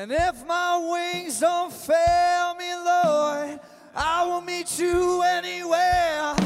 And if my wings don't fail me, Lord, I will meet you anywhere.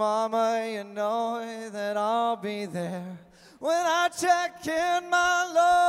Mama, you know that I'll be there when I check in, my love.